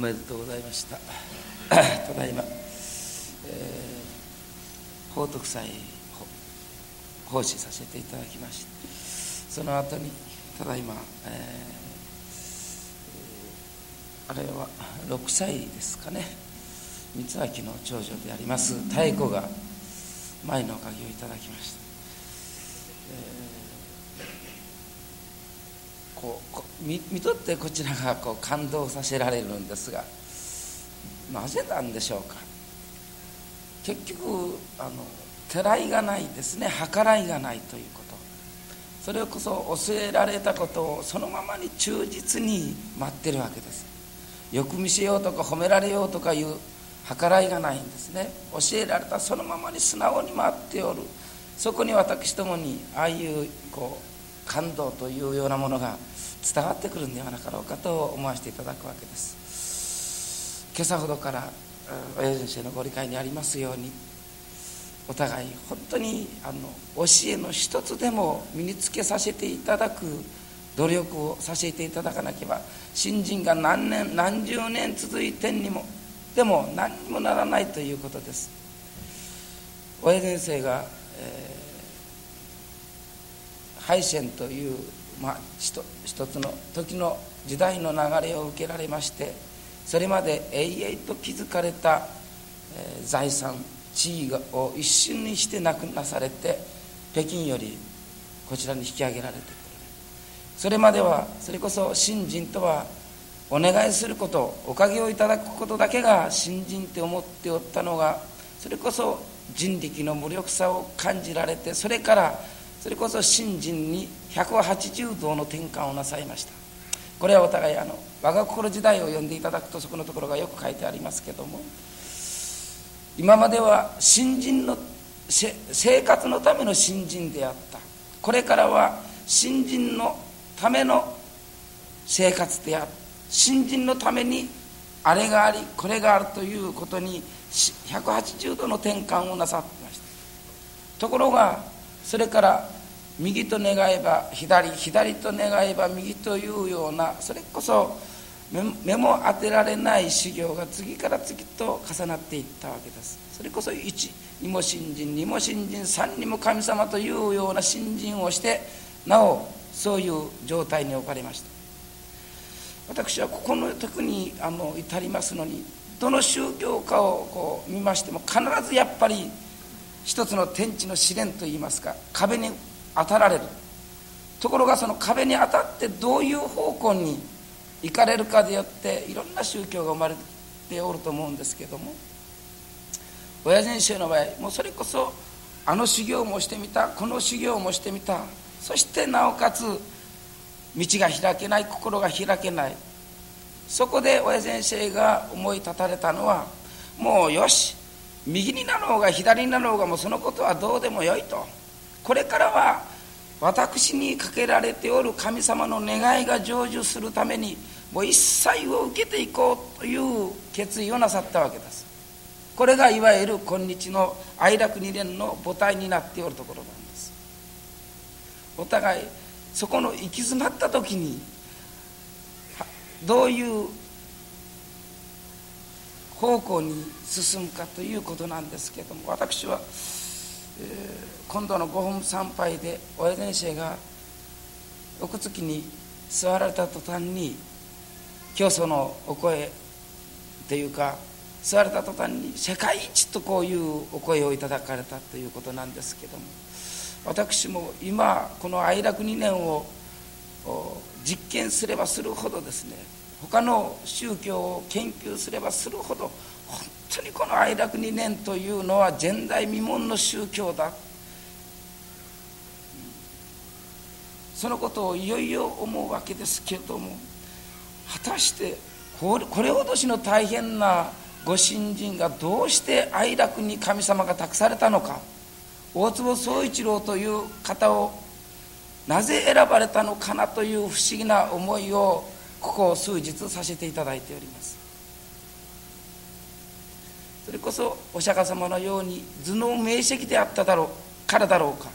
めでとうございました。ただいま、えー、報徳祭奉仕させていただきまして。その後にただいま、えー、あれは6歳ですかね。三明の長女であります妙子が前のおかげをいただきました、えー、こう見見とってこちらがこう感動させられるんですがなぜなんでしょうか？結局あのてらいがないですね。計らいがないということ。それこそ教えられたことをそのままに忠実に待ってるわけです。よく見せようとか褒められようとかいう計らいがないんですね。教えられたそのままに素直に待っておる。そこに私どもにああいうこう感動というようなものが伝わってくるんではなかろうかと思わせていただくわけです。今朝ほどから親先生のご理解にありますようにお互い本当にあの教えの一つでも身につけさせていただく努力をさせていただかなければ新人が何年何十年続いてんにもでも何にもならないということです。親先生が、えー、敗戦というまあ、一つの時の時代の流れを受けられましてそれまで永遠と築かれた、えー、財産地位を一瞬にしてなくなされて北京よりこちらに引き上げられてくる。それまではそれこそ信心とはお願いすることおかげをいただくことだけが信心って思っておったのがそれこそ人力の無力さを感じられてそれからそれこそ信心に180度の転換をなさいました。これはお互いあの我が心時代を読んでいただくとそこのところがよく書いてありますけども今までは新人の生活のための新人であった。これからは新人のための生活である新人のためにあれがありこれがあるということに180度の転換をなさってました。ところがそれから右と願えば左左と願えば右というようなそれこそ目も当てられない修行が次から次と重なっていったわけです。それこそ1にも信心2も信心3にも神様というような信心をしてなおそういう状態に置かれました。私はここの時にあの至りますのにどの宗教家をこう見ましても必ずやっぱり一つの天地の試練といいますか壁に当たられる。ところがその壁に当たってどういう方向に行かれるかでよっていろんな宗教が生まれておると思うんですけども親先生の場合もうそれこそあの修行もしてみたこの修行もしてみたそしてなおかつ道が開けない心が開けない。そこで親先生が思い立たれたのはもうよし右になろうが左になろうがもうそのことはどうでもよいと。これからは私にかけられておる神様の願いが成就するためにもう一切を受けていこうという決意をなさったわけです。これがいわゆる今日の哀楽二連の母体になっておるところなんです。お互いそこの行き詰まった時にどういう方向に進むかということなんですけども私は、えー、今度の五本参拝で親先生が奥月に座られた途端に教祖のお声というか座れた途端に世界一とこういうお声をいただかれたということなんですけども私も今この哀楽2年を実験すればするほどですね他の宗教を研究すればするほど本当にこの哀楽二年というのは前代未聞の宗教だ。そのことをいよいよ思うわけですけれども果たしてこれほどしの大変なご新人がどうして哀楽に神様が託されたのか。大坪宗一郎という方をなぜ選ばれたのかなという不思議な思いをここ数日させていただいております。それこそお釈迦様のように頭脳明晰であっただろうからだろうか。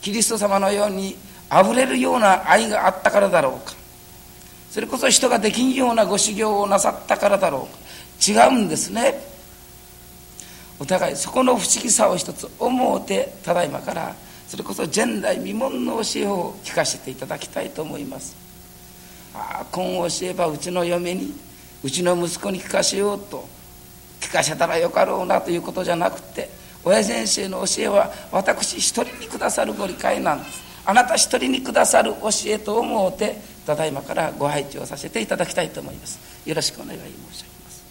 キリスト様のようにあふれるような愛があったからだろうか。それこそ人ができんようなご修行をなさったからだろうか。違うんですね。お互いそこの不思議さを一つ思うてただいまからそれこそ前代未聞の教えを聞かせていただきたいと思います。ああ今教えばうちの嫁にうちの息子に聞かせようと聞かせたらよかろうなということじゃなくて親先生の教えは私一人にくださるご理解なんです。あなた一人にくださる教えと思うてただいまからご配置をさせていただきたいと思います。よろしくお願い申し上げます。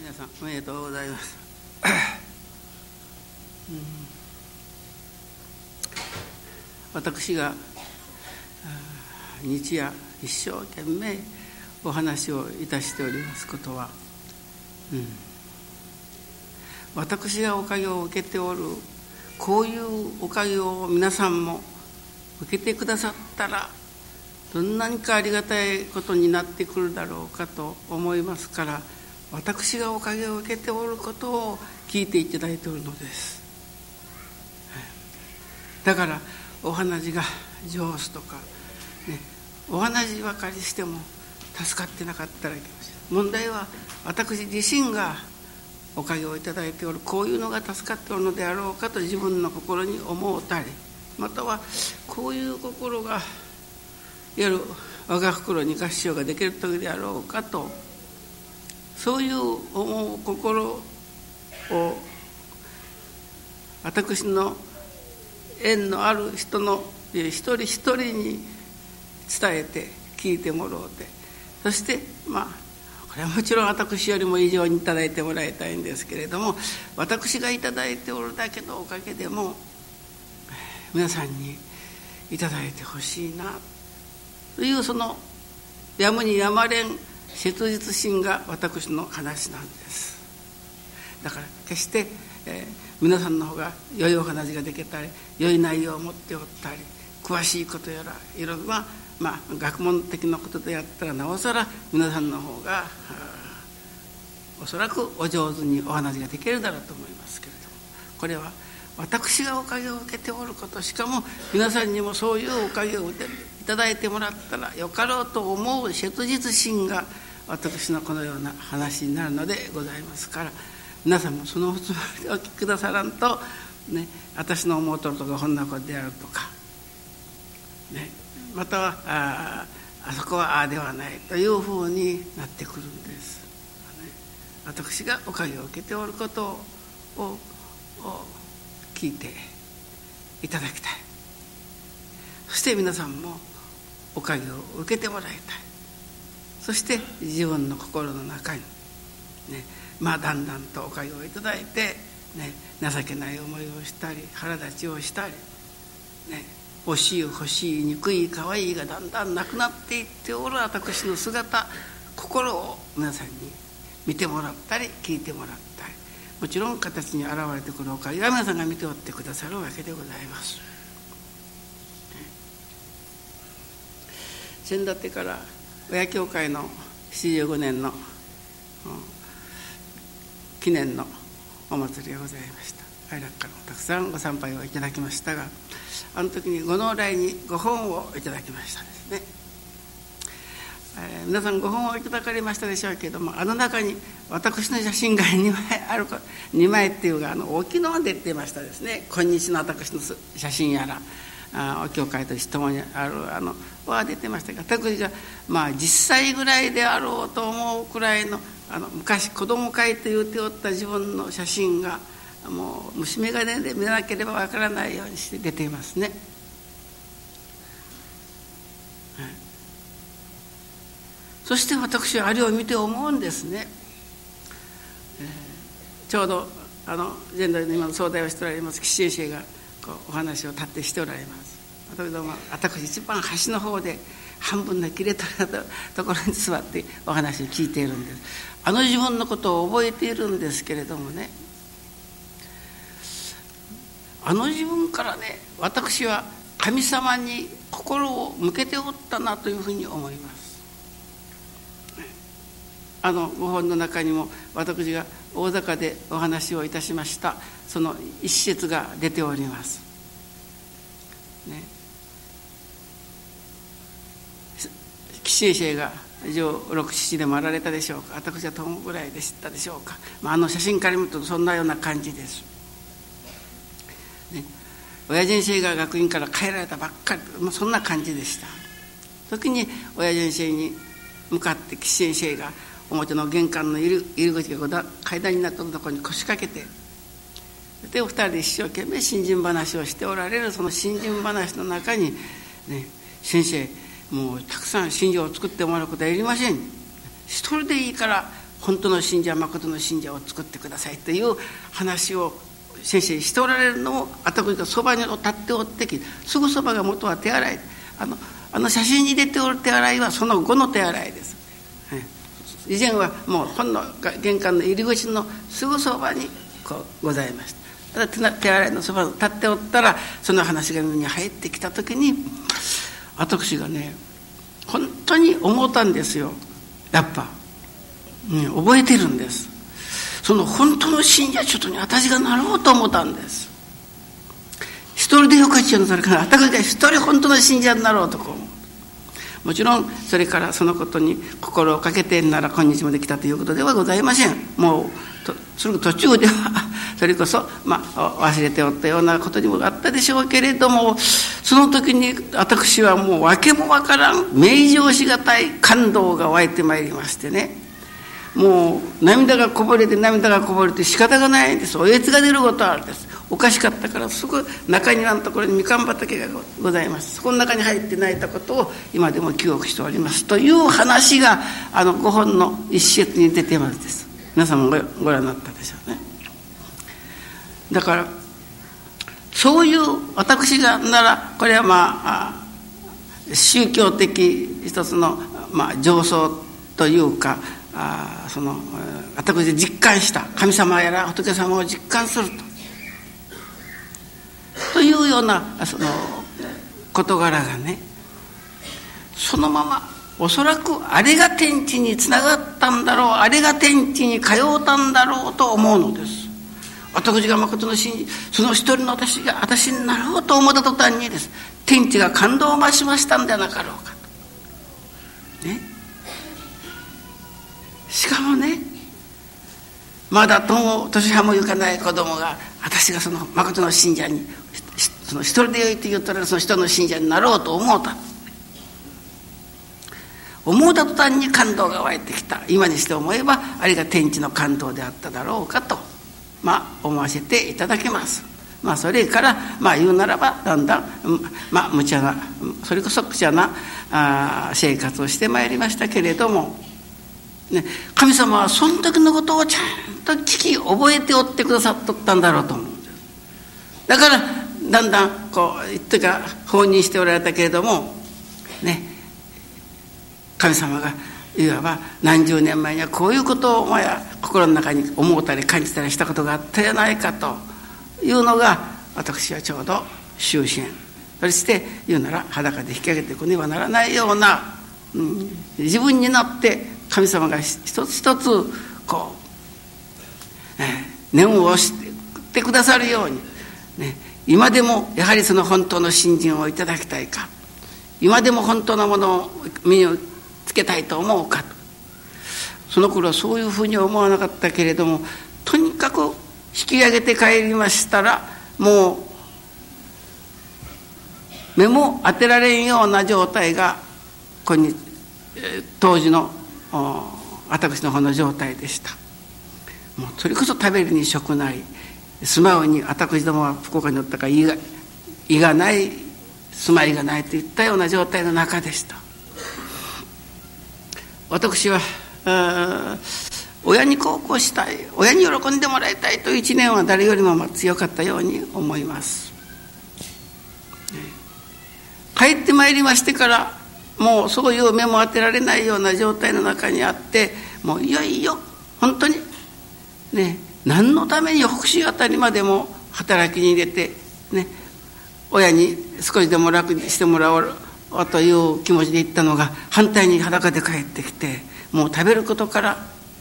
皆さんおめでとうございます。私が日夜一生懸命お話をいたしておりますことは、うん、私がおかげを受けておるこういうおかげを皆さんも受けてくださったらどんなにかありがたいことになってくるだろうかと思いますから私がおかげを受けておることを聞いていただいておるのです。だからお話が上手とか、ね、お話ばかりしても助かってなかったらいけません。問題は私自身がおかげをいただいておる。こういうのが助かっておるのであろうかと自分の心に思うたり。またはこういう心がいわゆる我が心に合唱ができる時であろうかと。そういう思う心を私の縁のある人の一人一人に伝えて聞いてもらおうて。そしてまあこれはもちろん私よりも以上に頂いてもらいたいんですけれども私が頂いておるだけのおかげでも皆さんに頂いてほしいなというそのやむにやまれん切実心が私の話なんです。だから決して、えー皆さんの方が良いお話ができたり良い内容を持っておったり詳しいことやらいろんな、まあ、学問的なことであったらなおさら皆さんの方がおそらくお上手にお話ができるだろうと思いますけれどもこれは私がおかげを受けておることしかも皆さんにもそういうおかげをいただいてもらったらよかろうと思う切実心が私のこのような話になるのでございますから。皆さんもそのおつもりでお聞きくださらんと、ね、私の思うとるとかこんなことであるとか、ね、またはああそこはああではないというふうになってくるんです。私がおかげを受けておることをを聞いていただきたい。そして皆さんもおかげを受けてもらいたい。そして自分の心の中にねまあ、だんだんとおかげをいただいて、ね、情けない思いをしたり腹立ちをしたり、ね、欲しい欲しい憎い可愛いがだんだんなくなっていっておる私の姿心を皆さんに見てもらったり聞いてもらったりもちろん形に現れてくるおかげが皆さんが見ておってくださるわけでございます。先だってから親教会の75年の、記念のお祭りがございました愛楽からもたくさんご参拝をいただきましたがあの時にご納来にご本をいただきましたですね、えー、皆さんご本をいただかれましたでしょうけれどもあの中に私の写真が2枚ある2 枚っていうかあの大きいのが出てましたですね。今日の私の写真やらあお教会として共にあるあのは出てましたが私がまあ10歳ぐらいであろうと思うくらいのあの昔子供会と言うておった自分の写真がもう虫眼鏡で見なければわからないようにして出ていますね。はい、そして私はあれを見て思うんですね。えー、ちょうどあの現代の今の総代をしておられます岸先生がこうお話を立ってしておられます。だけども私一番端の方で半分の切れたところに座ってお話を聞いているんですあの自分のことを覚えているんですけれどもねあの自分からね私は神様に心を向けておったなというふうに思います。あのご本の中にも私が大阪でお話をいたしましたその一節が出ております、ね、岸先生が1617でもあられたでしょうか。私は友ぐらいで知ったでしょうか、まあ、あの写真から見るとそんなような感じです、親父先生が学院から帰られたばっかり、まあ、そんな感じでした。時に親父先生に向かって岸先生が表の玄関の入り口が階段になったところに腰掛けてでお二人で一生懸命新人話をしておられるその新人話の中に、ね、先生もうたくさん信者を作ってもらうことはいりません。一人でいいから本当の信者誠の信者を作ってくださいという話を先生しておられるのを私がそばに立っておってきすぐそばが元は手洗い。あのあの写真に出ておる手洗いはその後の手洗いです、以前はもう本の玄関の入り口のすぐそばにこうございました。ただ手洗いのそばに立っておったらその話が耳に入ってきた時に私がね本当に思ったんですよ。やっぱ、ね、覚えてるんです。その本当の信者ちょっとに私がなろうと思ったんです。一人でよかっちゃうのそれから私が一人本当の信者になろうとこうもちろんそれからそのことに心をかけてんなら今日まで来たということではございません。もうその途中では それこそ、まあ、忘れておったようなことにもあったでしょうけれどもその時に私はもう訳もわからん名状しがたい感動が湧いてまいりましてね。もう涙がこぼれて涙がこぼれて仕方がないです。おえつが出ることあるんです。おかしかったからすぐ中庭のところにみかん畑がございます。そこの中に入って泣いたことを今でも記憶しております。という話があの5本の一節に出てますです。皆さんもご覧になったでしょうね。だからそういう私がならこれはまあ宗教的一つの、まあ、上層というかあその私で実感した神様やら仏様を実感すると。というようなその事柄がねそのままおそらくあれが天地につながったんだろうあれが天地に通うたんだろうと思うのです。私が誠の信じその一人の私が私になろうと思った途端にです。天地が感動を増しましたんではなかろうか。とね。しかもねまだとも年派も行かない子供が私がその誠の信者にその一人でよいと言ったらその人の信者になろうと思うた。思うた途端に感動が湧いてきた。今にして思えばあれが天地の感動であっただろうかとまあ思わせていただけます。まあそれからまあ言うならばだんだんまあ無茶なそれこそ無茶なあ生活をしてまいりましたけれども、ね、神様はその時のことをちゃんと聞き覚えておってくださっとったんだろうと思うんですだからだんだんこうというか放任しておられたけれどもね神様がいわば何十年前にはこういうことをお前は心の中に思うたり感じたりしたことがあったやないかというのが私はちょうど終身。そして言うなら裸で引き上げてくにはならないような、うん、自分になって神様が一つ一つこう、えー、念を押してくださるように、ね、今でもやはりその本当の信心をいただきたいか今でも本当のものを身につけたいと思うかその頃はそういうふうに思わなかったけれどもとにかく引き上げて帰りましたらもう目も当てられんような状態がこに当時の私の方の状態でした。もうそれこそ食べるに食なり住まうに私どもは福岡におったから胃が胃がない住まいがないといったような状態の中でした。私は親に孝行したい。親に喜んでもらいたいという一年は誰よりも強かったように思います。帰ってまいりましてからもうそういう目も当てられないような状態の中にあってもういよいよ本当にね何のために北市あたりまでも働きに入れてね親に少しでも楽にしてもらおうという気持ちで行ったのが反対に裸で帰ってきてもう食べることから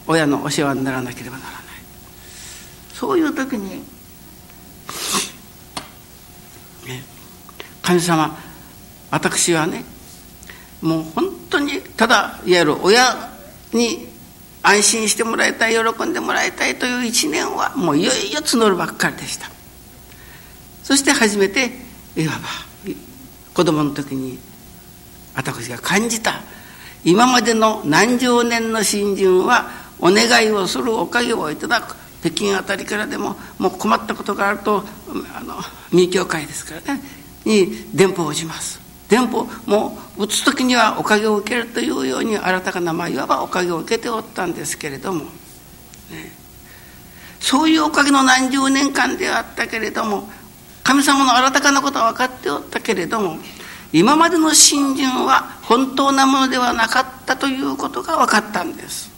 親のお世話にならなければならない。そういう時にね神様私はねもう本当にただいわゆる親に安心してもらいたい喜んでもらいたいという一年はもういよいよ募るばっかりでした。そして初めていわば子供の時に私が感じた今までの何十年の新人はお願いをするおかげをいただく北京あたりからでももう困ったことがあるとあの民教会ですからねに電報を打ちます。電報もう打つ時にはおかげを受けるというように新たかなまあいわばおかげを受けておったんですけれども、ね、そういうおかげの何十年間であったけれども神様の新たかなことは分かっておったけれども今までの信心は本当なものではなかったということが分かったんです。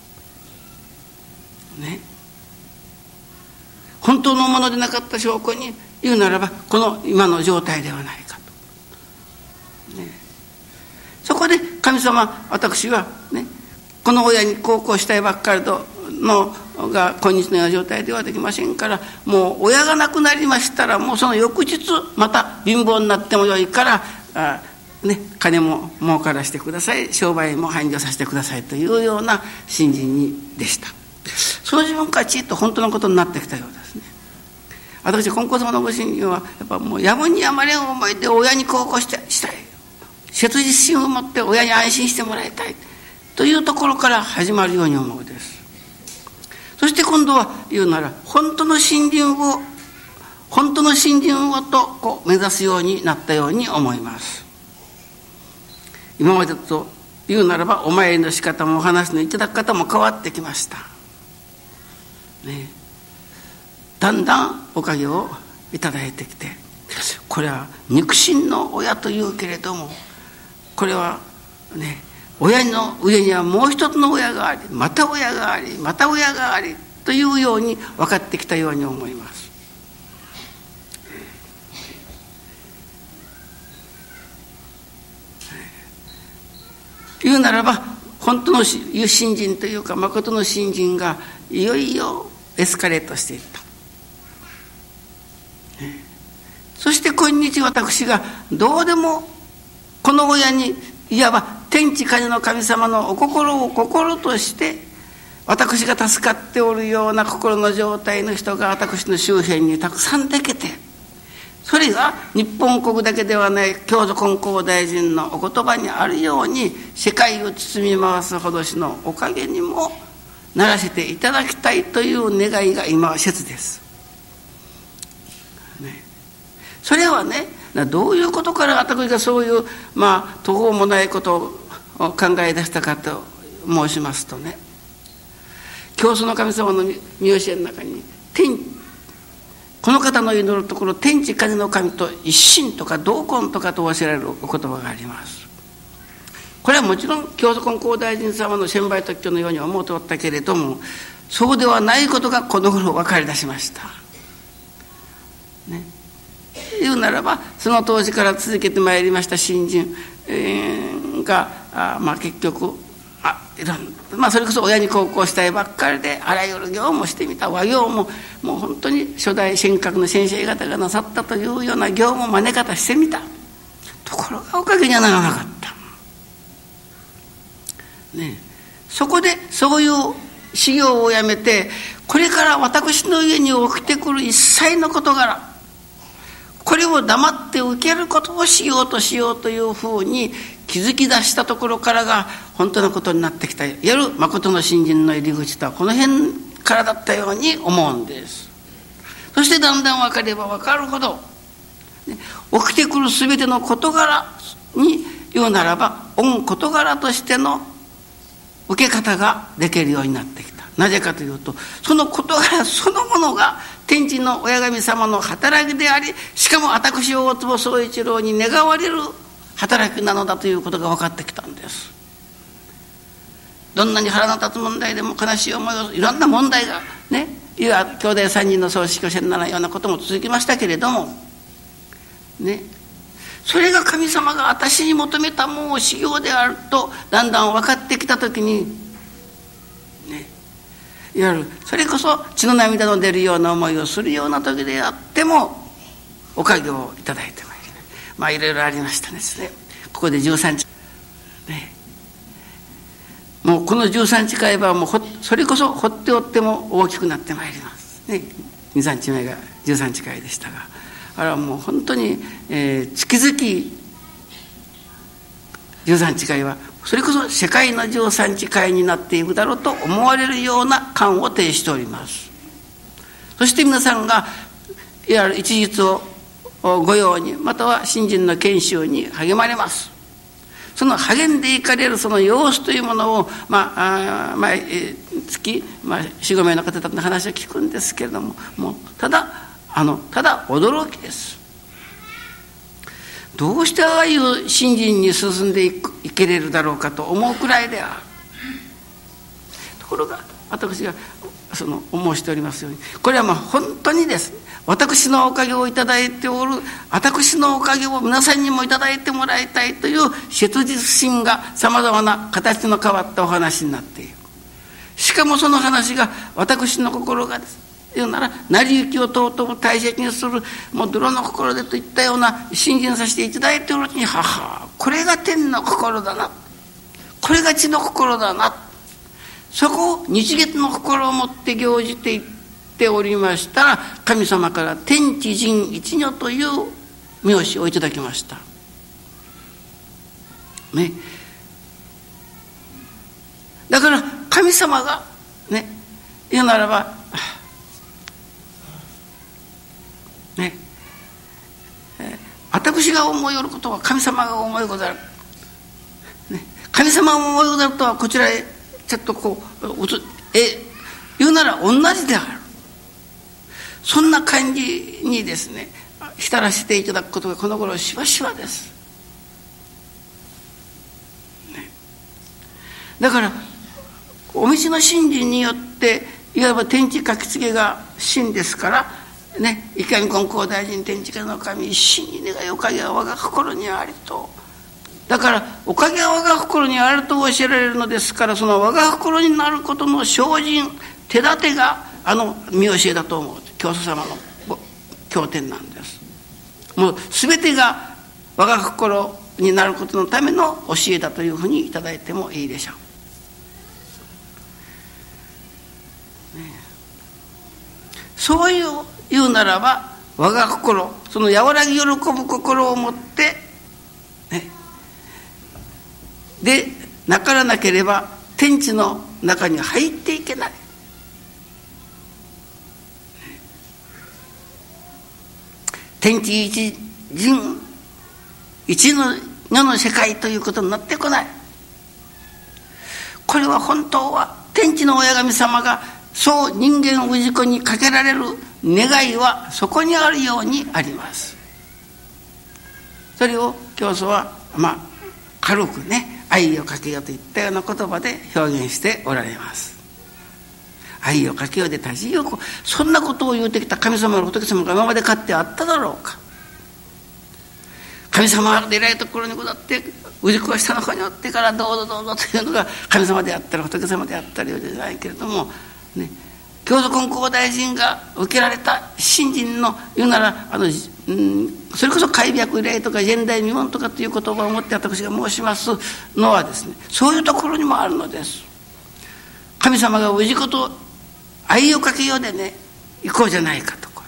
ね。本当のものでなかった証拠に言うならばこの今の状態ではないか。そこで神様私はねこの親に孝行したいばっかりとのが今日のような状態ではできませんからもう親が亡くなりましたらもうその翌日また貧乏になってもよいからあね、金も儲からしてください商売も繁盛させてくださいというような信心にでした。その自分からちっと本当のことになってきたようですね。私金光様のご信心はやっぱもうやむにやまれん思いで親に孝行してしたい。切実心を持って親に安心してもらいたい。というところから始まるように思うです。そして今度は言うなら本当の信心を本当の信心をとこう目指すようになったように思います。今までと言うならばお参りの仕方もお話のいただき方も変わってきました。ね。だんだんおかげをいただいてきてこれは肉親の親というけれどもこれはね親の上にはもう一つの親がありまた親がありまた親がありというように分かってきたように思います。言うならば本当の新人というか誠の新人がいよいよエスカレートしていった、そして今日私がどうでもこの親にいわば天地風の神様のお心を心として私が助かっておるような心の状態の人が私の周辺にたくさんできてそれが日本国だけではない京都金光大臣のお言葉にあるように世界を包み回すほどしのおかげにもならせていただきたいという願いが今は説です。それはねどういうことから私がそういうまあ途方もないことを考え出したかと申しますとね。教祖の神様の見教えの中に天この方の祈るところ天地風の神と一心とか同根とかと教えられるお言葉があります。これはもちろん教祖根光大臣様の専売特許のように思うておったけれどもそうではないことがこの頃分かり出しました。ね。言うならばその当時から続けてまいりました新人、があ、まあ、結局あいろんまあ、それこそ親に孝行したいばっかりであらゆる行もしてみた和行ももう本当に初代神格の先生方がなさったというような行も真似方してみたところがおかげにはならなかった。ね、そこでそういう修行をやめてこれから私の家に起きてくる一切の事柄これを黙って受けることをしようとしようというふうに気づき出したところからが本当のことになってきたいわゆる誠の信心の入り口とはこの辺からだったように思うんです。そしてだんだん分かれば分かるほど起きてくる全ての事柄に言うならば恩事柄としての受け方ができるようになってきた。なぜかというとその事柄そのものが天神の親神様の働きでありしかも私大坪宗一郎に願われる働きなのだということが分かってきたんです。どんなに腹の立つ問題でも悲しい思いをいろんな問題がねいわ兄弟三人の葬式をせんならようなことも続きましたけれどもねそれが神様が私に求めたもう修行であるとだんだん分かってきた時にねいわゆるそれこそ血の涙の出るような思いをするような時であってもおかげをいただいてまいりまあいろいろありましたですね。ここで13日。ね。もうこの13日会はもうほそれこそ放っておっても大きくなってまいります。ね。23日目が13日会でしたが。あれはもう本当に、えー、月々13日会はそれこそ世界の13日会になっていくだろうと思われるような感を呈しております。そして皆さんがいわゆる一日を御用にまたは新人の研修に励まれます。その励んでいかれるその様子というものを、まあ、あ毎月、まあ、45名の方々の話を聞くんですけれどももうただあのただ驚きです。どうしてああいう信心に進んでいけれるだろうかと思うくらいである。ところが私がその申しておりますようにこれはまあ本当にです。私のおかげをいただいておる私のおかげを皆さんにもいただいてもらいたいという切実心がさまざまな形の変わったお話になっている。しかもその話が私の心がです。言うなら成り行きを尊ぶ大切にするもう泥の心でといったような信心させていただいておるうちにははこれが天の心だな。これが地の心だな。そこを日月の心を持って行じていっておりましたら神様から天地人一如という名詞をいただきました。ね。だから神様がね言うならばね。私が思いよることは神様が思いござる、ね、神様が思いござるとはこちらへちょっとこうえ言うなら同じである。そんな感じにですね浸らせていただくことがこの頃しばしばです、ね、だからお道の信心によっていわば天地書き付けが真ですからね、いかに金光大臣天地家の神一心に願いおかげは我が心にありと。だからおかげは我が心にあると教えられるのですからその我が心になることの精進手立てがあの見教えだと思う。教祖様の経典なんです。もう全てが我が心になることのための教えだというふうに頂いてもいいでしょう、ね、そういう言うならば我が心その和らぎ喜ぶ心を持ってね。でなからなければ天地の中に入っていけない。天地一人一の世の世界ということになってこない。これは本当は天地の親神様がそう人間を氏子にかけられる願いはそこにあるようにあります。それを教祖はまあ軽くね愛をかけようといったような言葉で表現しておられます。愛をかけようで立ちよ。くそんなことを言うてきた神様の仏様が今までかってあっただろうか。神様は偉いところに下って氏子は下の方におってからどうぞどうぞというのが神様であったり仏様であったりじゃないけれどもね京都金光大臣が受けられた信心の言うならあの、うん、それこそ開白礼とか現代未聞とかという言葉を持って私が申しますのはですねそういうところにもあるのです。神様が氏子と愛をかけようでね行こうじゃないかとこね、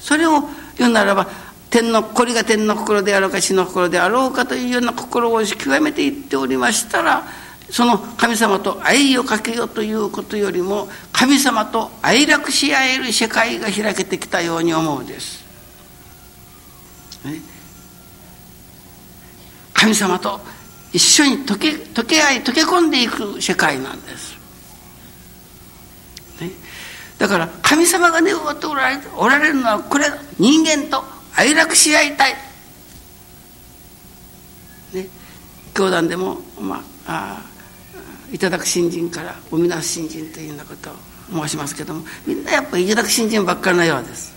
それを言うならば天のこれが天の心であろうか死の心であろうかというような心を極めていっておりましたらその神様と愛をかけようということよりも神様と愛楽し合える世界が開けてきたように思うです。ね、神様と一緒に溶け溶け合い溶け込んでいく世界なんです。ね、だから神様が願っておられおられるのはこれ人間と愛楽し合いたい。ね、教団でもまああいただく新人から生み出す新人というようなことを申しますけどもみんなやっぱりいただく新人ばっかりのようです。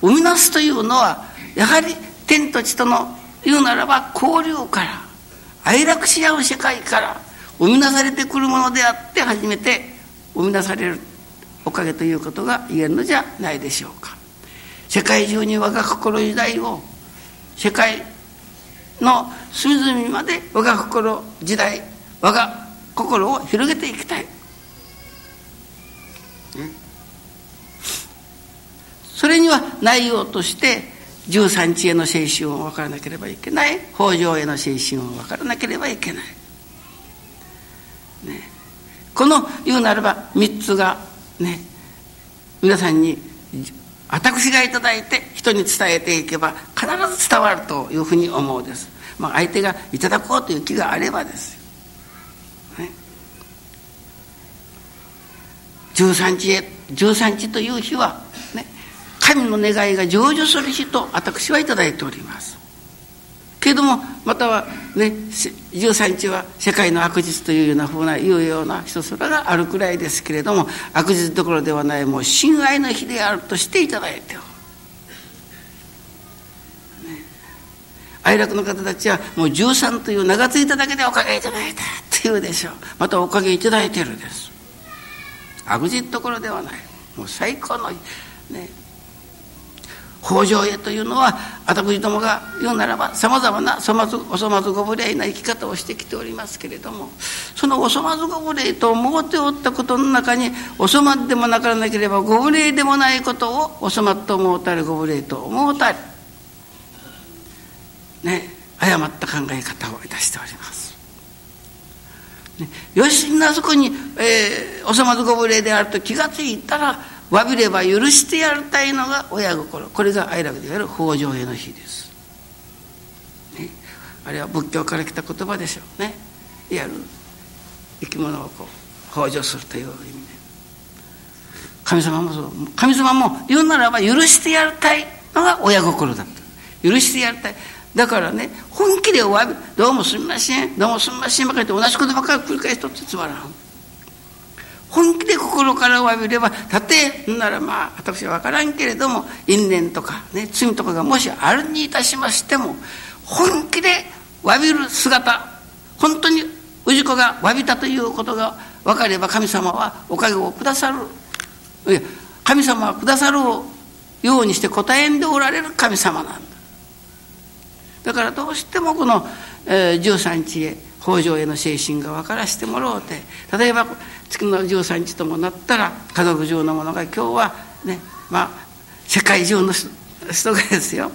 生み出すというのはやはり天と地との言うならば交流から愛楽し合う世界から生み出されてくるものであって初めて生み出されるおかげということが言えるのじゃないでしょうか。世界中に我が心時代を世界の隅々まで我が心時代我が心を広げていきたい、それには内容として13地への精神を分からなければいけない北条への精神を分からなければいけない、ね、この言うならば3つがね皆さんに私がいただいて人に伝えていけば必ず伝わるというふうに思うです、まあ、相手がいただこうという気があればですよ、ね、13日へ13日という日は、ね、神の願いが成就する日と私は頂いております。けれどもまたはね13日は世界の悪日というようなふうな言うような人空があるくらいですけれども悪日どころではないもう親愛の日であるとしていただいて。おる、ね、愛楽の方たちはもう13という名が付いただけでおかげいただいたっていうでしょう。またおかげいただいてるです。悪日どころではない。もう最高のね北条へというのは私どもが言うならばさまざまなお粗末ご無礼な生き方をしてきておりますけれどもそのお粗末ご無礼と思っておったことの中にお粗末でもなからなければご無礼でもないことをお粗末と思うたりご無礼と思うたりね誤った考え方をいたしております。ね、よしなそこに、えー、お粗末ご無礼であると気がついたらわびれば許してやりたいのが親心。これが愛楽である北条への日です、ね、あれは仏教から来た言葉でしょうね。いわゆる生き物をこう北条するという意味で。神様もそう。神様も言うならば許してやりたいのが親心だった。許してやりたい。だからね本気でお詫びどうもすみませんどうもすみませんばかりって同じことばかり繰り返しとってつまらん。本気で心から詫びればたとえならまあ私は分からんけれども因縁とかね罪とかがもしあるにいたしましても本気で詫びる姿本当に氏子が詫びたということが分かれば神様はおかげをくださる。いや神様はくださるようにして答えんでおられる神様なんだ。だからどうしてもこの、えー、13日へ北条への精神が分からしてもらおうて例えば月の13日ともなったら家族中の者が今日はねまあ世界中の人がですよ。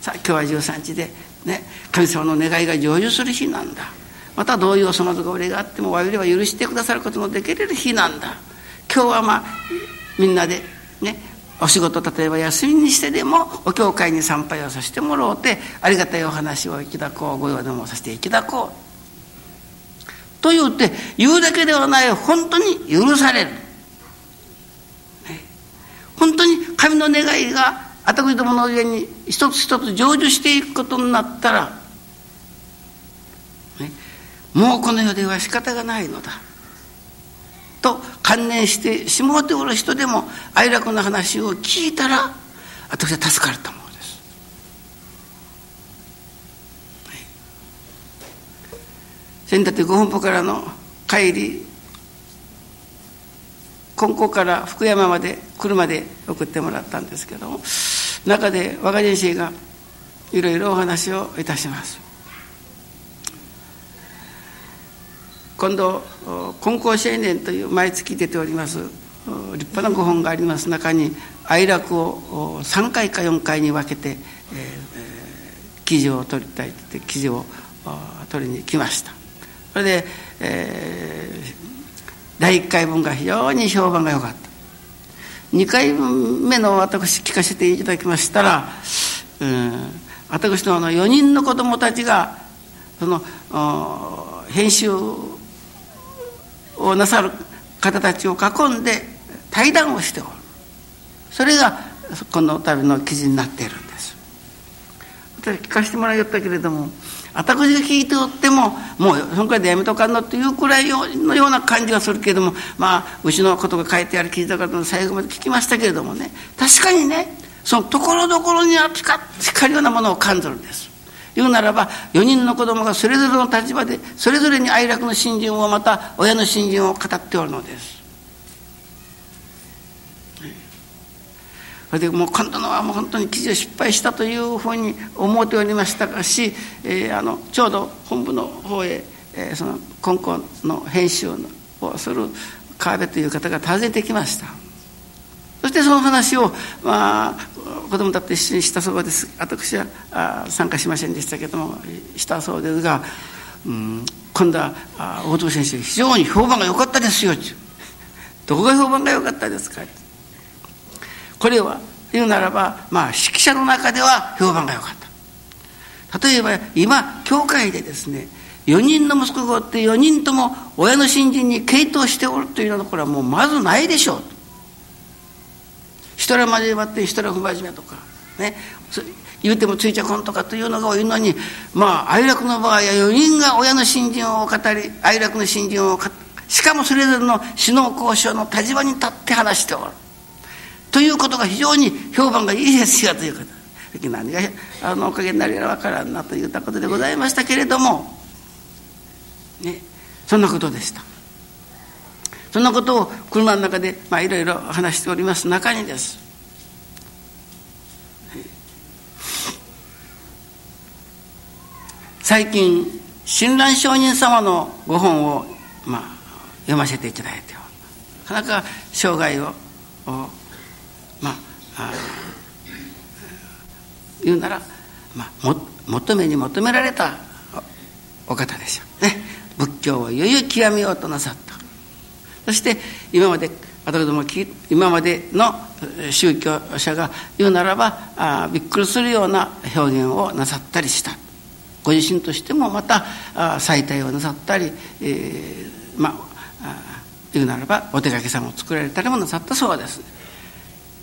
さあ今日は13日でね神様の願いが成就する日なんだ。またどういうお粗末ご礼があっても詫びれば許してくださることのできる日なんだ。今日はまあみんなでねお仕事例えば休みにしてでもお教会に参拝をさせてもらおうてありがたいお話をいただこうご用でもさせていただこう。と言って言うだけではない本当に許される、本当に神の願いが私どもの上に一つ一つ成就していくことになったら、ね、もうこの世では仕方がないのだ。と観念してしもうておる人でも哀楽の話を聞いたら私は助かると思う。先立御本舗からの帰り金光から福山まで車で送ってもらったんですけども中で若人生がいろいろお話をいたします。今度「金光青年」という毎月出ております立派なご本があります。中に哀楽を3回か4回に分けて、えー、記事を取りたいって記事を取りに来ました。それで、えー、第1回分が非常に評判が良かった。2回目の私聞かせていただきましたら、うん、私のあの4人の子供たちがその編集をなさる方たちを囲んで対談をしておる。それがこの度の記事になっている。んです私聞かせてもらいよったけれども私が聞いておってももうそのくらいでやめとかんのっていうくらいのような感じがするけれどもまあうちのことが書いてある記事だから最後まで聞きましたけれどもね確かにねそのところどころには光るようなものを感じるんです。言うならば4人の子供がそれぞれの立場でそれぞれに愛楽の信心をまた親の信心を語っておるのです。れでもう今度のはもう本当に記事を失敗したというふうに思っておりましたし、えー、あのちょうど本部の方へ、えー、その今後の編集をする川辺という方が訪ねてきました。そしてその話を、まあ、子供たちと一緒にしたそうです。私はあ参加しませんでしたけどもしたそうですが、うん、今度は大友先生非常に評判が良かったですよどこが評判が良かったですか。これは言うならばまあ指揮者の中では評判が良かった。例えば今教会でですね4人の息子がおって4人とも親の信心に傾倒しておるというようなところはもうまずないでしょう。一人は真面目って人は不真面目とかね言うてもついちゃこんとかというのが多いのにまあ哀楽の場合は4人が親の信心を語り哀楽の信心をしかもそれぞれの首脳交渉の立場に立って話しておる。ということが非常に評判がいいですよということ何があのおかげになるやら分からんなといったことでございましたけれどもねそんなことでした。そんなことを車の中で、まあ、いろいろ話しております中にです。最近親鸞上人様のご本を、まあ、読ませていただいてなかなか生涯を言うなら、まあ、も求めに求められたお方でしょうね。仏教をいよいよ極めようとなさった。そして今まで私ども今までの宗教者が言うならばあびっくりするような表現をなさったりした。ご自身としてもまた再退をなさったり、えー、まあ言うならばお手掛けさんを作られたりもなさったそうです。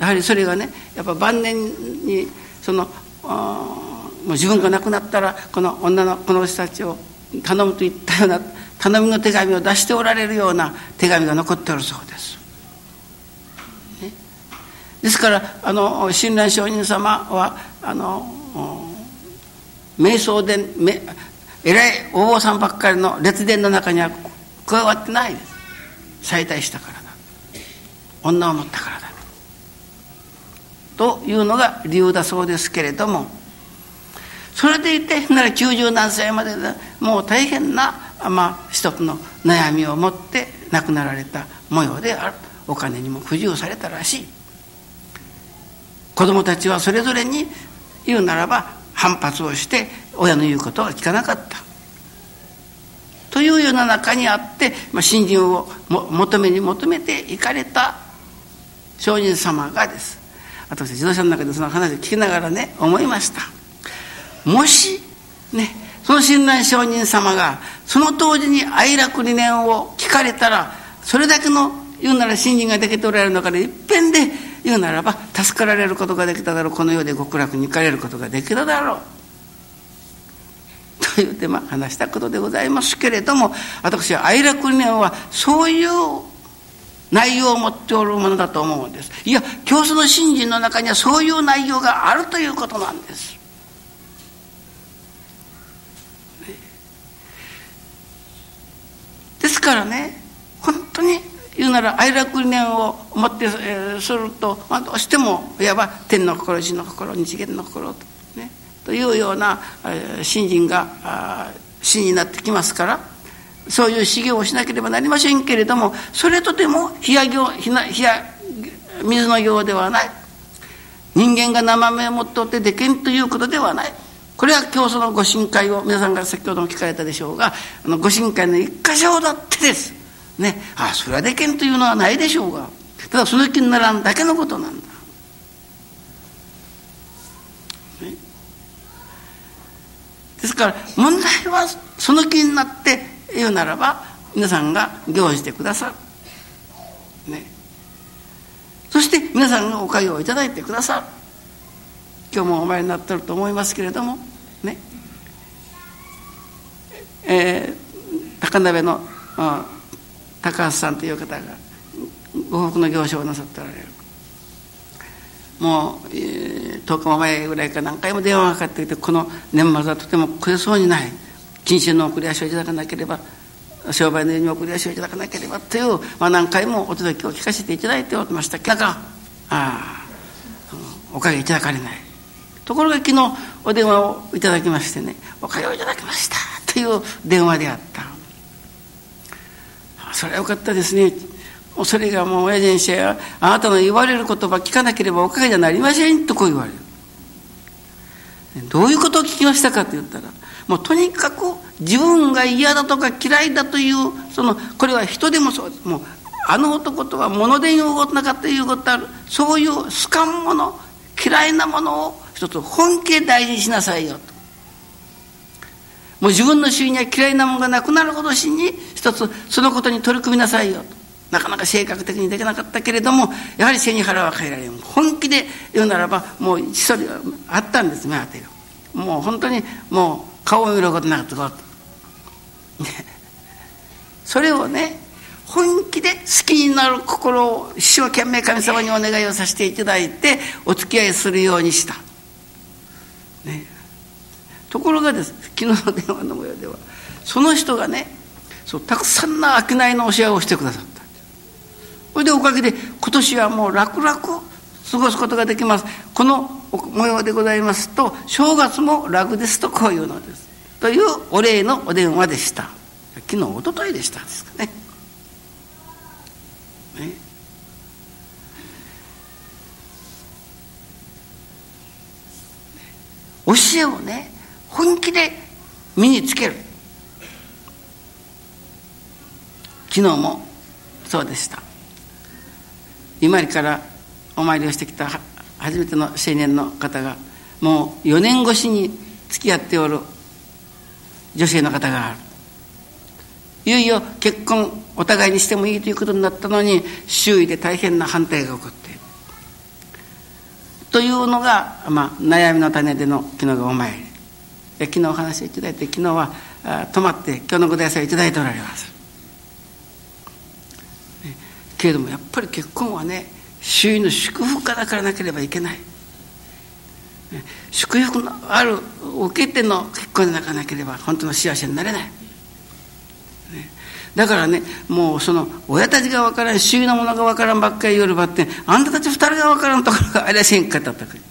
やはりそれがねやっぱ晩年にそのもう自分が亡くなったらこの女のこの人たちを頼むといったような頼みの手紙を出しておられるような手紙が残っておるそうです。ね、ですからあの親鸞上人様はあの瞑想殿偉いお坊さんばっかりの列伝の中には加わってないです。再退したからだ。女を持ったからだ。というのが理由だそうですけれども。それでいてなら90何歳まででもう大変なまあ、一つの悩みを持って亡くなられた模様である。お金にも不自由されたらしい。子供たちはそれぞれに言うならば反発をして親の言うことが聞かなかった。というような中にあって、まあ、信心を求めに求めていかれた上人様がです。私自動車の中でその話を聞きながらね思いました。もしねその親鸞上人様がその当時に哀楽理念を聞かれたらそれだけの言うなら信心ができておられる中でいっぺんで言うならば助かられることができただろうこの世で極楽に行かれることができただろう。と言ってまあ話したことでございますけれども私は哀楽理念はそういう内容を持っておるものだと思うんです。いや教祖の信心の中にはそういう内容があるということなんです。ですからね本当に言うなら愛楽理念を持って、え、すると、まあ、どうしてもいわば天の心地の心日元の心と,、ね、というような、え、信心が真になってきますからそういう修行をしなければなりませんけれどもそれとても冷や行冷や水の行ではない。人間が生目を持っておってでけんということではない。これは今日そのご神会を皆さんが先ほども聞かれたでしょうがあのご神会の一箇所だってです。ね。ああそれはでけんというのはないでしょうが。ただその気にならんだけのことなんだ、ですから問題はその気になって言うならば皆さんが行じてくださる。ね。そして皆さんがおかげをいただいてくださる。今日もお前になってると思いますけれどもね。えー、高鍋の高橋さんという方がご福の行商をなさっておられる。もう、えー、10日も前ぐらいか何回も電話がかかってきてこの年末はとても来れそうにない。金銭の送り足をいただかなければ商売のように送り足をいただかなければという、まあ、何回もお届けを聞かせていただいておりましたけどああおかげいただかれない。ところが昨日お電話をいただきましてねおかげをいただきましたという電話であった。それはよかったですね。それがもう親父先生はあなたの言われる言葉聞かなければおかげじゃなりませんとこう言われる。どういうことを聞きましたかって言ったらもうとにかく自分が嫌だとか嫌いだというそのこれは人でもそうですもうあの男とは物で言うことなかったいうことある。そういう好かんもの嫌いなものを一つ本気で大事にしなさいよと。もう自分の周囲には嫌いなものがなくなるほどしに一つそのことに取り組みなさいよと。なかなか性格的にできなかったけれどもやはり背に腹は変えられる本気で言うならばもう一人あったんです目当てが。もう本当にもう顔を見ることなかったこと それをね本気で好きになる心を一生懸命神様にお願いをさせていただいてお付き合いするようにした、ね、ところがです昨日の電話の模様ではその人がねそうたくさんの商いのお世話をしてくださった。それでおかげで今年はもう楽々過ごすことができます。この模様でございますと正月も楽ですとこういうのです。というお礼のお電話でした。昨日おとといでしたですかね。ね。教えをね本気で身につける。昨日もそうでした。今からお参りをしてきた初めての青年の方がもう4年越しに付き合っておる女性の方がある。いよいよ結婚お互いにしてもいいということになったのに周囲で大変な反対が起こっている。というのが、まあ、悩みの種での昨日がお参り。昨日お話をいただいて昨日は泊まって今日のご大祭をいただいておられます。けれどもやっぱり結婚はね周囲の祝福からからなければいけない。祝福のある受けての結婚でなかなければ本当の幸せになれない、ね、だからねもうその親たちが分からん周囲のものが分からんばっかり言るばってあんたたち二人が分からんところがありゃせんかったとか、ね、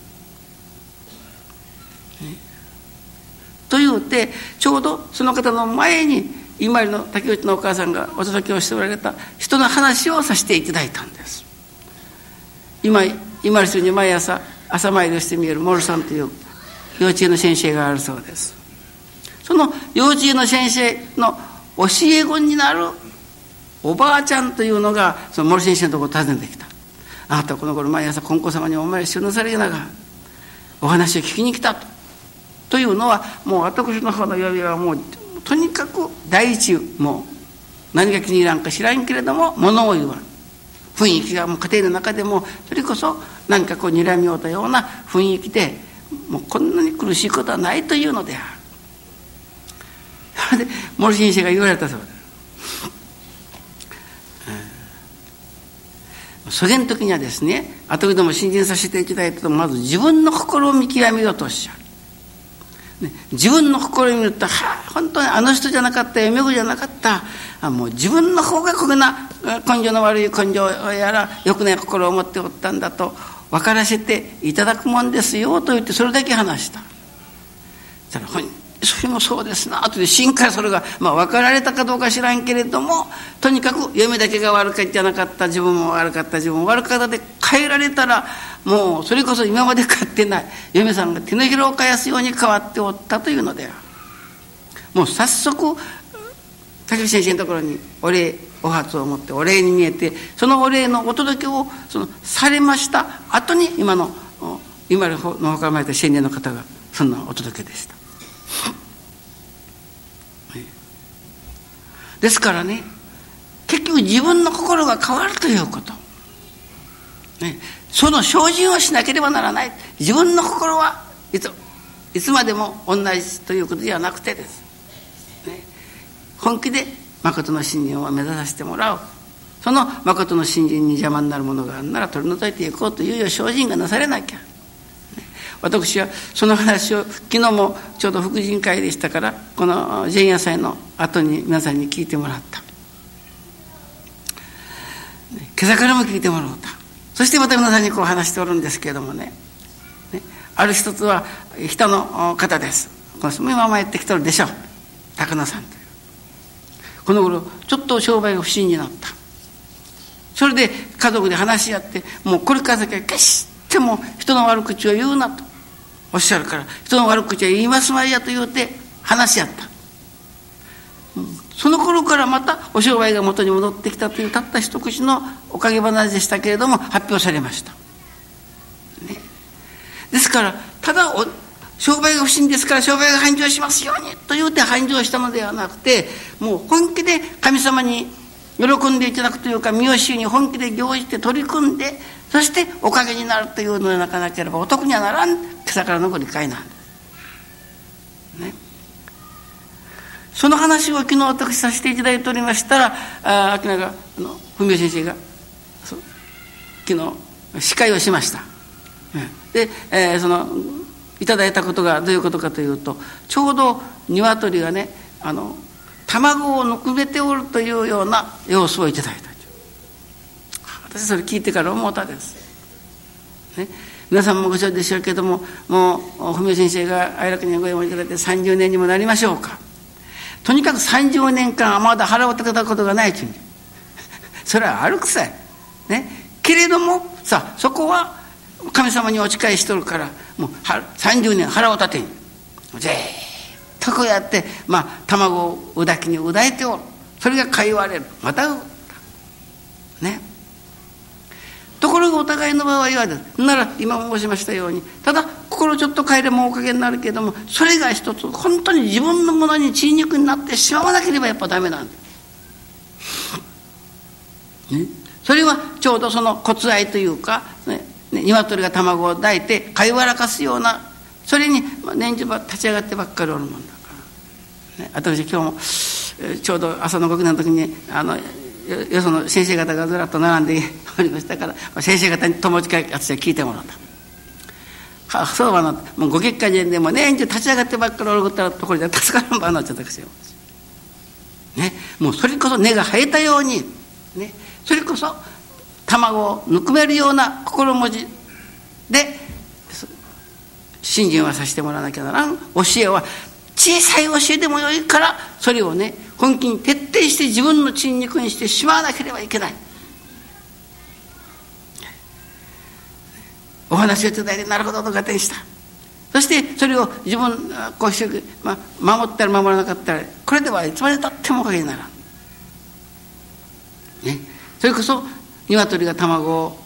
というてちょうどその方の前に今井の竹内のお母さんがお届けをしておられた人の話をさせていただいたんです。今今のに毎朝朝参りをしてみえるモルさんという幼稚園の先生があるそうです。その幼稚園の先生の教え子になるおばあちゃんというのがその森先生のところを訪ねてきた。あなたこの頃毎朝金光様にお参りしてなされながお話を聞きに来たと。というのはもう私の方の呼びはもうとにかく第一もう何が気に入らんか知らんけれども物を言わん。雰囲気がもう家庭の中でもそれこそ何かこう睨み合うたような雰囲気でもうこんなに苦しいことはないというのである。それで森先生が言われたそうですそげん時にはですね後でも新人させていただいたとまず自分の心を見極めようとおっしゃる、自分の心を見ると、はあ、本当にあの人じゃなかった嫁子じゃなかった。あもう自分の方がこんな根性の悪い根性やらよくない心を持っておったんだと分からせていただくもんですよと言ってそれだけ話した。そそれもそうですな後で真からそれが、まあ、分かられたかどうか知らんけれどもとにかく嫁だけが悪かったじゃなかった自分も悪かった自分も悪かったで変えられたらもうそれこそ今まで買ってない嫁さんが手のひらを返すように変わっておったというのでもう早速竹内先生のところにお礼お初を持ってお礼に見えてそのお礼のお届けをそのされました後に今の今の方から生まれた青年の方がそんなお届けでした。ですからね結局自分の心が変わるということ、ね、その精進をしなければならない。自分の心はいついつまでも同じということではなくてです、ね、本気で誠の信心を目指させてもらう。その誠の信心に邪魔になるものがあるなら取り除いていこうというよう精進がなされなきゃ。私はその話を昨日もちょうど福神会でしたからこの前夜祭の後に皆さんに聞いてもらった。今朝からも聞いてもらった。そしてまた皆さんにこう話しておるんですけれどもね。ある一つは人の方です。この今まやってきとるでしょう。高野さんという。この頃ちょっと商売が不審になった。それで家族で話し合ってもうこれから先は決しても人の悪口を言うなと。おっしゃるから人の悪口は言いますまいやと言うて話し合った。うんその頃からまたお商売が元に戻ってきたというたった一口のおかげ話でしたけれども発表されました、ね、ですからただお商売が不審ですから商売が繁盛しますようにと言うて繁盛したのではなくてもう本気で神様に喜んでいただくというか三好に本気で行じて取り組んでそしておかげになるというのでなかなければお得にはならん今朝からのご理解なんです。ねその話を昨日私させていただいておりましたらあ明らかあの文明先生が昨日司会をしました。で、えー、そのいただいたことがどういうことかというとちょうど鶏がねあの卵をぬくめておるというような様子をいただいた私それ聞いてから思ったです。ね、皆さんもご承知でしょうけどももう文明先生が愛楽にご用意いただいて30年にもなりましょうか。とにかく30年間まだ腹を立てたことがないという それは歩くさい。ね。けれどもさそこは神様にお誓いしとるからもう30年腹を立てん。ぜーっとこうやってまあ卵をうだきにうだいておる。それがかいわれる。またね。ところがお互いの場合はなら今申しましたようにただ心ちょっと変えればおかげになるけれどもそれが一つ本当に自分のものに血肉になってしまわなければやっぱダメなんだ、ね、それはちょうどその骨愛というか、ね、鶏が卵を抱いてかいわらかすようなそれに年中立ち上がってばっかりおるもんだから、ね、私今日もちょうど朝の極年の時にあのよその先生方がずらっと並んで おりましたから先生方に友近い私は聞いてもらった。あそうはなもうご結果人でも年中立ち上がってばっかりおるところで助からんばなっちゃったくせよ。ね、もうそれこそ根が生えたように、ね、それこそ卵をぬくめるような心文字で信心はさせてもらわなきゃならん教えは小さい教えでもよいからそれをね本気に徹底して自分の血肉にしてしまわなければいけない。お話をいただいてなるほどと合点した。そしてそれを自分こうして、まあ、守ったら守らなかったらこれではいつまでたってもおかげにならん、ね、それこそ鶏が卵を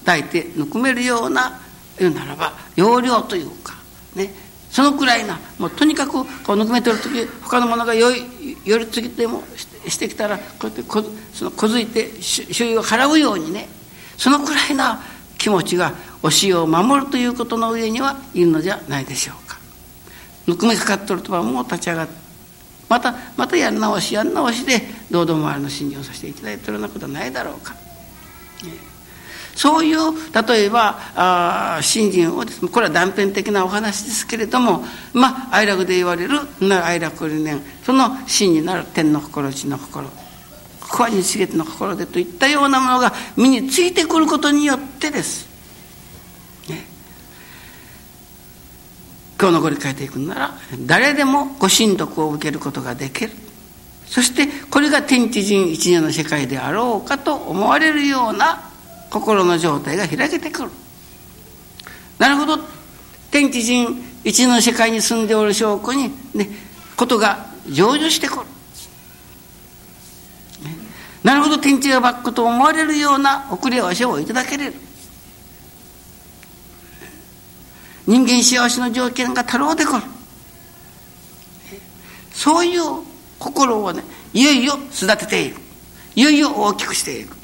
抱いてぬくめるような言うならば容量というかね。そのくらいなもうとにかくこうぬくめてる時他のものが寄り継ぎでもしてきたらこうやってこその小づいて周囲を払うようにねそのくらいな気持ちが教えを守るということの上にはいるのじゃないでしょうか。ぬくめかかっとるとはもう立ち上がってまたまたやり直しやり直しで堂々周りの信心をさせていただいてるようなことはないだろうか、そういう例えばあ信心をです、ねこれは断片的なお話ですけれどもまあ愛楽で言われる愛楽理念その真になる天の心地の心ここは日月の心でといったようなものが身についてくることによってです、ね、今日のご理解でいくなら誰でもご神読を受けることができる。そしてこれが天地人一年の世界であろうかと思われるような心の状態が開けてくる。なるほど。天地人一の世界に住んでおる証拠にねことが成就してくる。なるほど。天地がバックと思われるような遅れわしをいただけれる。人間幸せの条件がたろうでくる。そういう心をねいよいよ育てていく。いよいよ大きくしていく。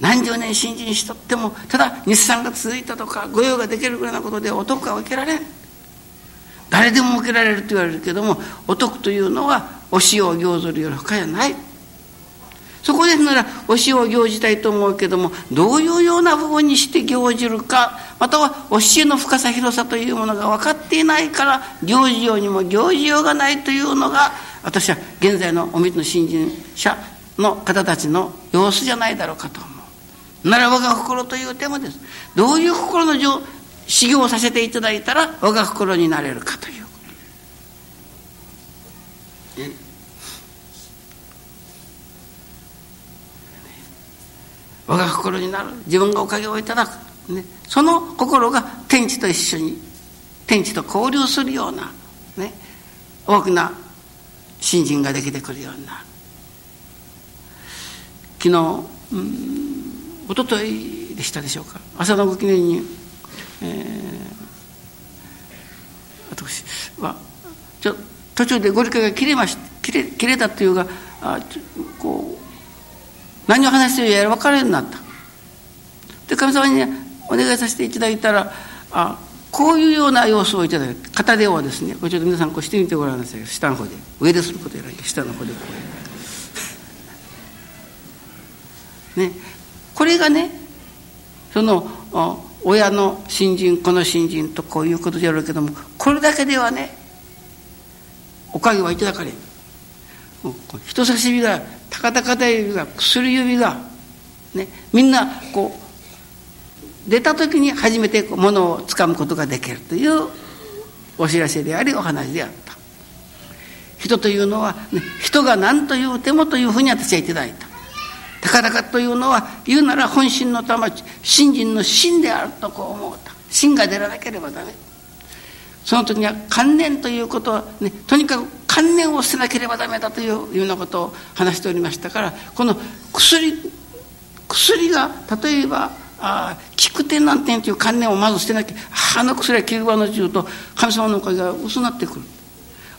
何十年新人しとってもただ日産が続いたとか御用ができるぐらいなことでお得は受けられん。誰でも受けられると言われるけどもお得というのはお塩を行ずるより他じゃない。そこですならお塩を行じたいと思うけどもどういうような部分にして行じるかまたはお塩の深さ広さというものが分かっていないから行事用にも行事用がないというのが私は現在のお水の新人者の方たちの様子じゃないだろうかと思う。ならばが心というテーマです。どういう心の修行をさせていただいたら我が心になれるかという。我が心になる自分がおかげをいただく、ね、その心が天地と一緒に天地と交流するような、ね、大きな信心ができてくるような昨日一昨日でしたでしょうか。朝のご記念に、えー、私はちょ途中でご理解が切れまし切れ切れたというかあこう何を話してるやら分からんようになった。で神様にお願いさせていただいたらあこういうような要素をいただいて片手をですねこれちょっと皆さんこうしてみてごらんなさい。下の方で。上ですることやらない下の方でこうね。これがねその親の新人この新人とこういうことでやるけどもこれだけではねおかげはいただかれ人差し指が高々た指が薬指が、ね、みんなこう出た時に初めてものをつかむことができるというお知らせでありお話であった。人というのは、ね、人が何と言うてもというふうに私はいただいた高々というのは言うなら本心の魂信心の心であるとこう思うた心が出らなければダメ。その時には観念ということは、ね、とにかく観念を捨てなければダメだというようなことを話しておりましたからこの薬薬が例えばあ効く点なんていう観念をまず捨てなきゃあの薬は9番の10と神様のおかげが薄なってくる。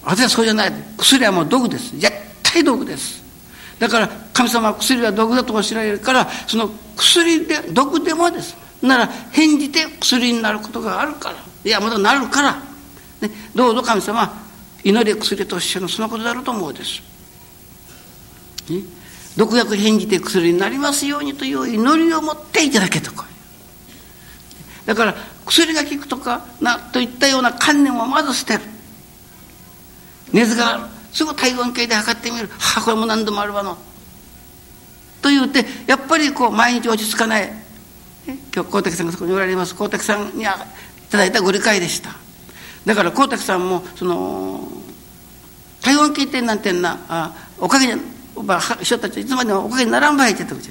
私はそうじゃない。薬はもう毒です。絶対毒です。だから神様は薬は毒だとおっしゃられるからその薬で毒でもです。なら返じて薬になることがあるから。いやまだなるから。ね、どうぞ神様祈り薬としてのそのことであると思うです。ね、毒薬返じて薬になりますようにという祈りを持っていただけとか。だから薬が効くとかなといったような観念をまず捨てる。熱があるすぐ体温計で測ってみる。はあこれも何度もあるわの。と言うてやっぱりこう毎日落ち着かない、今日光沢さんがそこにおられます。光沢さんにいただいたご理解でした。だから光沢さんもその台湾経典なんてんなあおかげにまあ、人たちいつまでもおかげにならんばいって言って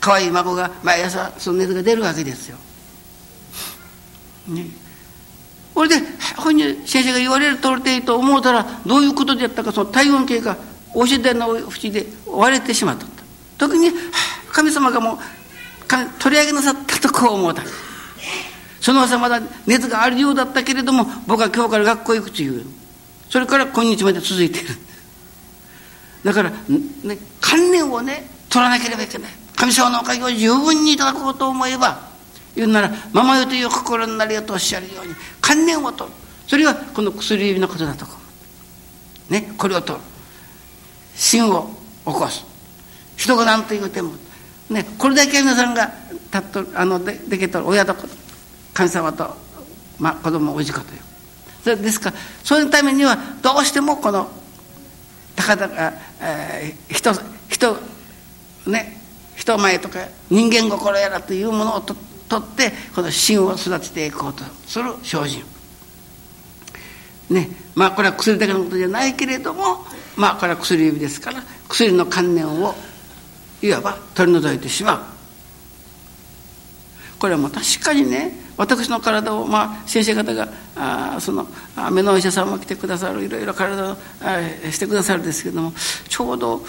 可愛い孫が毎朝その熱が出るわけですよ。ね、これで本人先生が言われる通りでいいと思うたらどういうことでやったかその体温計がおしでの縁で割れてしまった時に神様がもう取り上げなさったとこう思うた。その朝まだ熱があるようだったけれども僕は今日から学校行くという。それから今日まで続いている。だから、ね、観念をね取らなければいけない。神様のおかげを十分にいただこうと思えば言うなら「ママよという心になるよ」とおっしゃるように観念を取る。それがこの薬指のことだとかねこれを取る。心を起こす。人が何と言うてもねこれだけ皆さんがたっとあのでできた親と神様と、まあ、子供を氏子という。それですからそのためにはどうしてもこの高々、えー、人人ね人前とか人間心やらというものをと取ってこの芯を育てていこうと。する精進。ね。まあこれは薬だけのことじゃないけれどもまあこれは薬指ですから薬の観念をいわば取り除いてしまう。これはもう確かにね私の体を、まあ、先生方があその目のお医者さんも来てくださるいろいろ体をしてくださるんですけどもちょうどこ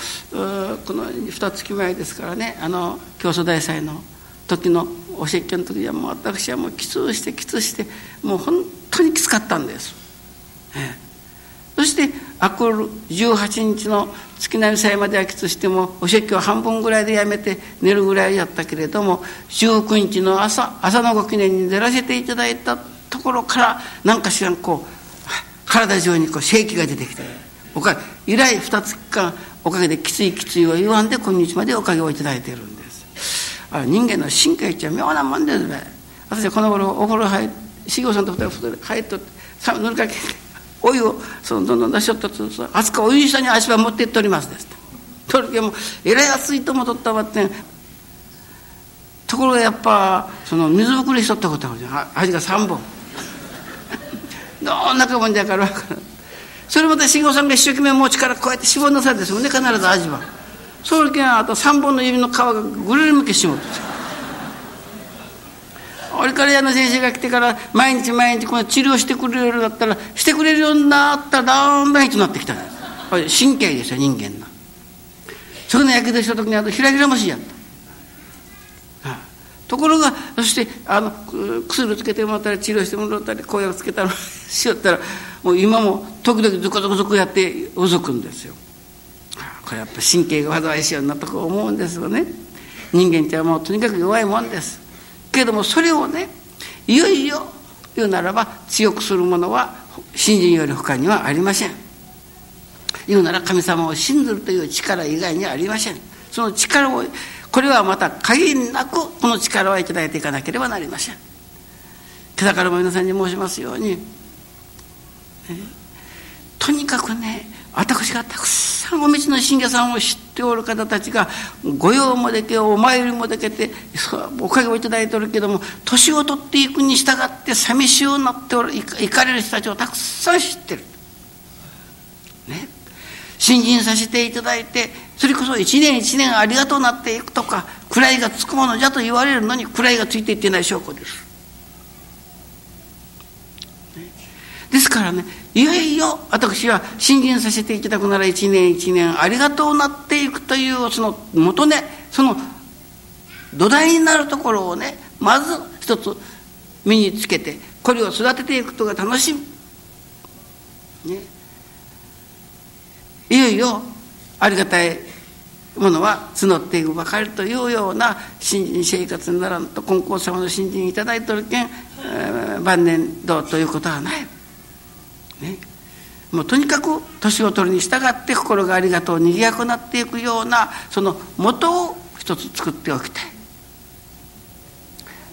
の二月前ですからねあの教祖大祭の時のお説教の時にはもう私はもうきつしてきつしてもう本当にきつかったんです。ええそしてあくる18日の月並み祭まではきつしてもお説教半分ぐらいでやめて寝るぐらいやったけれども19日の朝朝のご記念に出らせていただいたところから何かしらんこう体中にこう刺激が出てきておか以来二月間おかげできついきついを言わんで今日までおかげをいただいている人間の神経っちゃ妙なもんですね私はこの頃お風呂入って修行さんと二人入っとって塗りかけお湯をそのどんどん出しよったと熱かお湯下に足場持っていっておりますです。と。とるけもえらい熱いとも取ったわってところがやっぱその水ぶくれしとったことあるじゃん。味が3本。どんなかもんじゃから分からそれまた慎吾さんが一生懸命持ちからこうやって絞りなさるんですよね必ず味はそれけんあと3本の指の皮がぐるりむけしもって俺から矢の先生が来てから毎日毎日この治療してくれるようになったらしてくれるようになったらだんだんひとなってきた。んです神経ですよ人間の。それのやけどした時にあとひらひら虫やった。ところがそしてあの薬つけてもらったり治療してもらったり声をつけたらしよったらもう今も時々ズコズコズコやってうずくんですよ。これやっぱ神経が災いしようなとこ思うんですよね。人間ってはもうとにかく弱いもんです。けれどもそれをねいよいよ言うならば強くするものは信心より他にはありません。言うなら神様を信ずるという力以外にはありません。その力をこれはまた限りなくこの力をいただいていかなければなりません。今朝からも皆さんに申しますように、ね、とにかくね私がたくさんお道の信者さんを知っておる方たちが御用もでけお参りもでけておかげをいただいておるけども年を取っていくに従って寂しゅうなっておる行かれる人たちをたくさん知ってる。ね新人させていただいてそれこそ一年一年ありがとうなっていくとか位がつくものじゃと言われるのに位がついていってない証拠です。ですからねいよいよ私は信心させていただくなら一年一年ありがとうなっていくというその元ねその土台になるところをねまず一つ身につけてこれを育てていくことが楽しみ、ね、いよいよありがたいものは募っていくばかりというような新人生活にならんと金光様の新人いただいておるけん、えー、晩年どうということはない。ね、もうとにかく年を取るに従って心がありがとうにぎやくなっていくようなその元を一つ作っておきたい。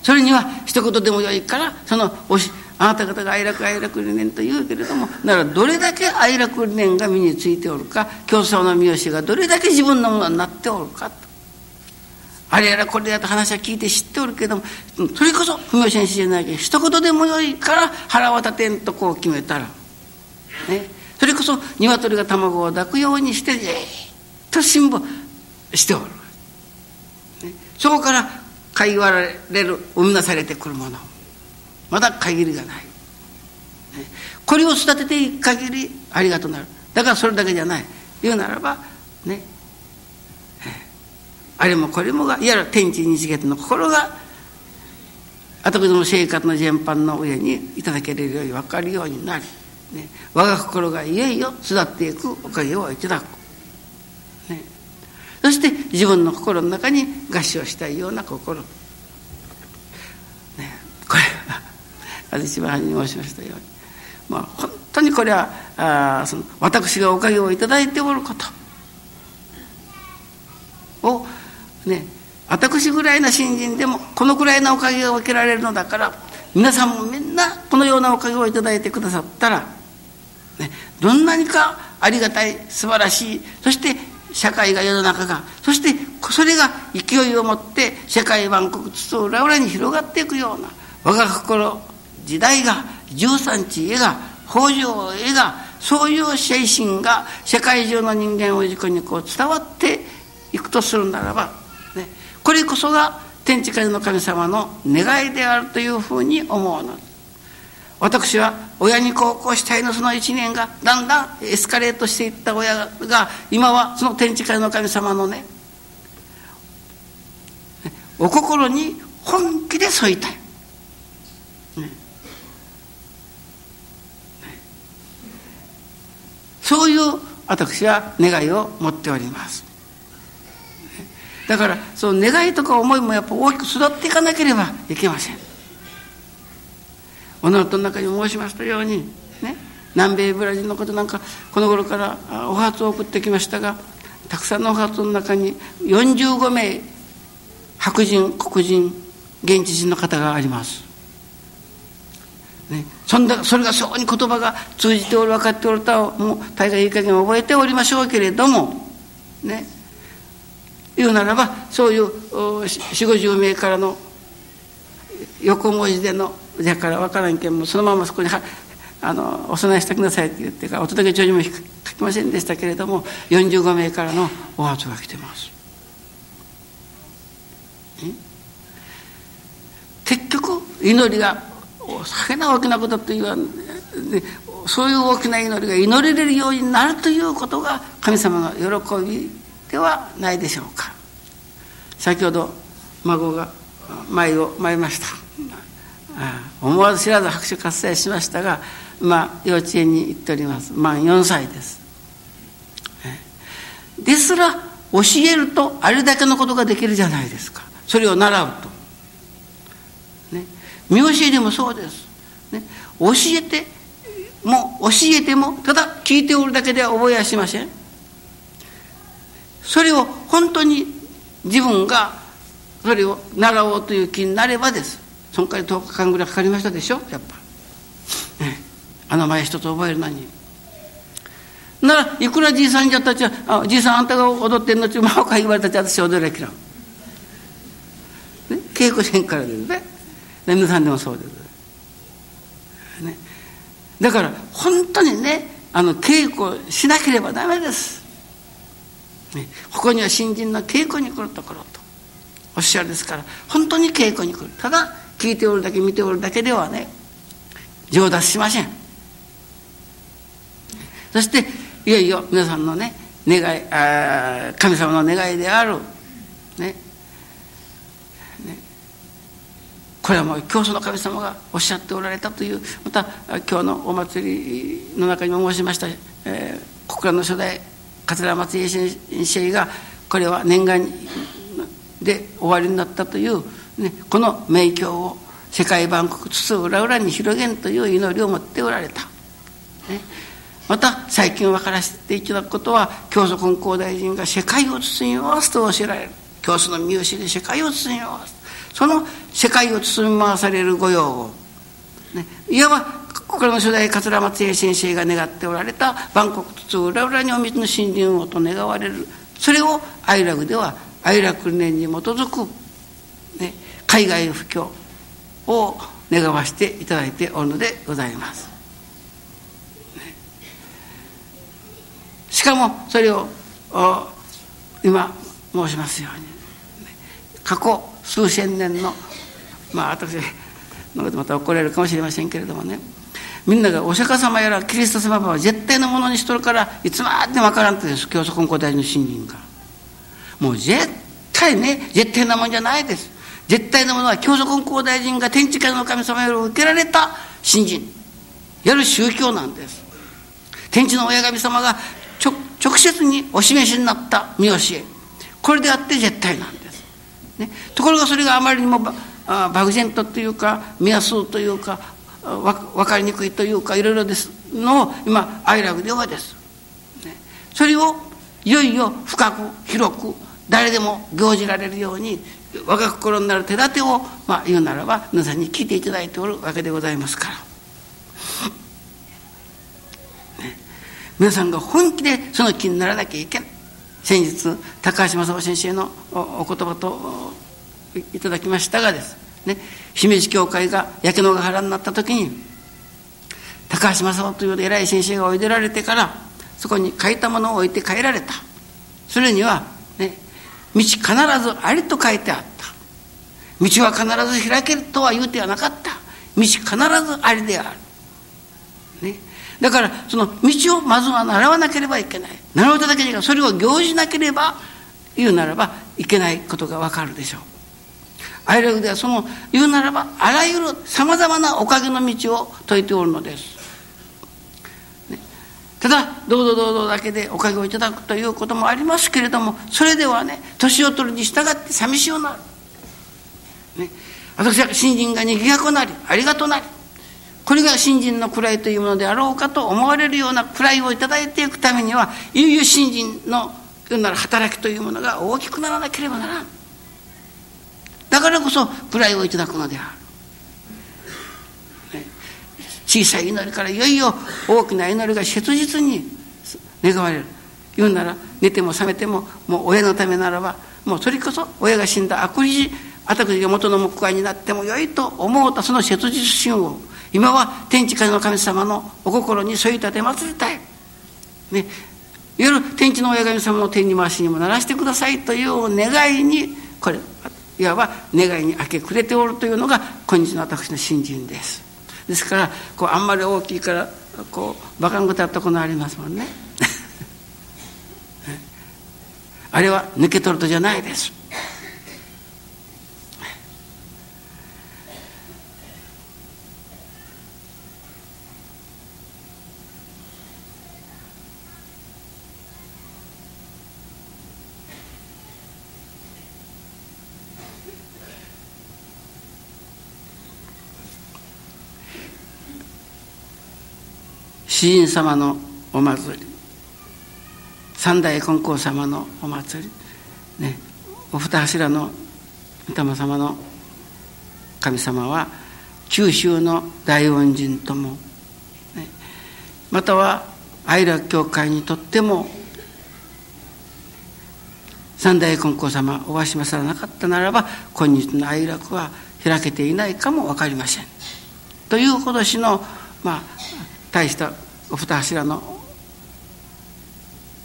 それには一言でもよいからそのおしあなた方が愛楽愛楽理念と言うけれどもならどれだけ愛楽理念が身についておるか競争の三好がどれだけ自分のものになっておるかと。あれやらこれやと話は聞いて知っておるけどもそれこそ文雄先生じゃないけど一言でもよいから腹渡てんとこう決めたらね、それこそ鶏が卵を抱くようにしてじっと辛抱しておる、ね、そこからかいわれる生み出されてくるもの。まだ限りがない、ね、これを育てていく限りありがとうなる。だからそれだけじゃない。言うならばね。あれもこれもがいわゆる天地日月の心が私の生活の全般の上にいただけるように分かるようになり。ね、我が心がいよいよ育っていくおかげをいただく、ね、そして自分の心の中に合唱したいような心、ね、これは私はに申しましたよ。うに、まあ、本当にこれはあその私がおかげをいただいておること。をね私ぐらいな新人でもこのくらいのおかげが受けられるのだから皆さんもみんなこのようなおかげをいただいてくださったらね、どんなにかありがたい素晴らしいそして社会が世の中がそしてそれが勢いを持って世界万国津々浦々に広がっていくような我が心時代が十三地へが北条へがそういう精神が世界中の人間を軸にこう伝わっていくとするならば、ね、これこそが天地界の神様の願いであるというふうに思うのです。私は親に孝行したいのその一年がだんだんエスカレートしていった親が今はその天地界の神様のねお心に本気で添いたい、そういう私は願いを持っております。だからその願いとか思いもやっぱ大きく育っていかなければいけません。おのとの中に申しましたようにね南米ブラジルのことなんかこの頃からお初を送ってきましたがたくさんのお初の中に45名白人黒人現地人の方があります。ね、そんなそれがそうに言葉が通じておる分かっておるとはもう大概いい加減覚えておりましょうけれどもねいうならばそういう4 5 0名からの横文字でのじゃから分からんけんもそのままそこにあのお供えしてくださいって言ってからお届け帳にも書きませんでしたけれども45名からのお初が来てます。結局祈りが大変な大きなことと言わんそういう大きな祈りが祈れるようになるということが神様の喜びではないでしょうか。先ほど孫が舞を舞いました。思わず知らず拍手喝采しましたがまあ幼稚園に行っております。満4歳です。ですら教えるとあれだけのことができるじゃないですか。それを習うと。ね。見教えでもそうです、ね、教えても教えてもただ聞いておるだけでは覚えはしません。それを本当に自分がそれを習おうという気になればです。その代わり10日間ぐらいかかりましたでしょ？やっぱ、ね、あの前一つ覚えるのに。ならいくらじいさんじゃったちは「じいさんあんたが踊ってんのちゅうまあか言われたち私踊れきらん」ね、稽古せんからですね。皆さんでもそうです、ね、だから本当にねあの稽古しなければダメです、ね、ここには新人の稽古に来るところと。おっしゃるですから本当に稽古に来る。ただ聞いておるだけ見ておるだけではね上達しません。そしていよいよ皆さんのね願いあ神様の願いであるねねこれはもう教祖の神様がおっしゃっておられたというまた今日のお祭りの中にも申しました、えー、国の初代桂松家先生がこれは念願で終わりになったという、ね、この名教を世界万国津々浦々に広げんという祈りを持っておられた。ね。また最近分からせていただくことは教祖金光大臣が世界を包み回すと教えられる。教祖の見教えで世界を包み回す。その世界を包み回される御用を、ね、いわばこれも初代桂松英先生が願っておられた万国津々浦々にお水の森林をと願われる。それを愛楽では愛楽念に基づく、海外布教を願わせていただいておるのでございます。しかもそれを今申しますように。過去数千年のまあ私のことまた怒られるかもしれませんけれどもね。みんながお釈迦様やらキリスト様は絶対のものにしとるからいつまでも分からんとです教祖根古大の信心が。もう絶対ね絶対なもんじゃないです。絶対なものは教祖根古大臣が天地界の神様より受けられた信心。やる宗教なんです。天地の親神様が直接にお示しになった見教えこれであって絶対なんです。ね、ところがそれがあまりにも漠然とというか見やすいというか分かりにくいというかいろいろです。のを今愛楽ではです、ね、それをいよいよ深く広く誰でも行じられるように我が心になる手立てを、まあ、言うならば皆さんに聞いていただいておるわけでございますから。皆さんが本気でその気にならなきゃいけない先日高橋正夫先生のお言葉といただきましたがです。ね。姫路教会が焼け野ヶ原になった時に高橋正夫という偉い先生がおいでられてからそこに書いたものを置いて帰られた。それには道必ずありと書いてあった。道は必ず開けるとは言うてはなかった。道必ずありである。ね。だからその道をまずは習わなければいけない。習うただけでそれを行じなければ言うならばいけないことがわかるでしょう。愛楽ではその言うならばあらゆるさまざまなおかげの道を説いておるのです、ね、ただどうぞどうぞだけでおかげをいただくということもありますけれどもそれではね年を取るに従って寂しゅうなる、ね、私は新人がにぎやくなりありがとなり。これが新人の位というものであろうかと思われるような位を頂いていくためにはいよいよ新人のなら働きというものが大きくならなければならん。だからこそ位をいただくのである、小さい祈りからいよいよ大きな祈りが切実に願われる。言うなら寝ても覚めてももう親のためならばもうそれこそ親が死んだ悪事私が元の木材になってもよいと思うたその切実心を今は天地界の神様のお心に添い立て祭りたい。ね、夜天地の親神様の天に回しにもならしてくださいという願いにこれいわば願いに明け暮れておるというのが今日の私の信心です。ですからこうあんまり大きいからこうバカンコたったこのありますもんね。あれは抜け取るとじゃないです。詩人様のお祭り。三代金光様のお祭り、ね、お二柱の御霊様の神様は九州の大恩人とも、ね、または愛楽教会にとっても三代金光様おわしまさらなかったならば今日の愛楽は開けていないかも分かりません。という今年のまあ大したお二柱の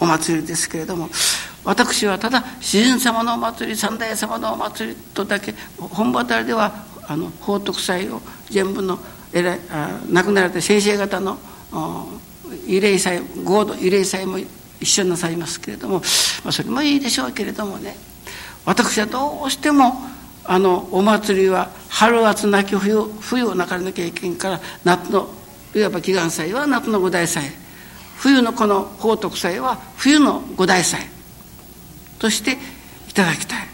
お祭りですけれども私はただ自然様のお祭り三大様のお祭りとだけ本場たりではあの法徳祭を全部の偉いあ亡くなられた先生方の慰霊祭合同慰霊祭も一緒になさいますけれども、まあ、それもいいでしょうけれどもね私はどうしてもあのお祭りは春暑なき冬冬をなかれなきゃいけんから夏のいわば祈願祭は夏の五大祭。冬のこの宝徳祭は冬の五大祭としていただきたい、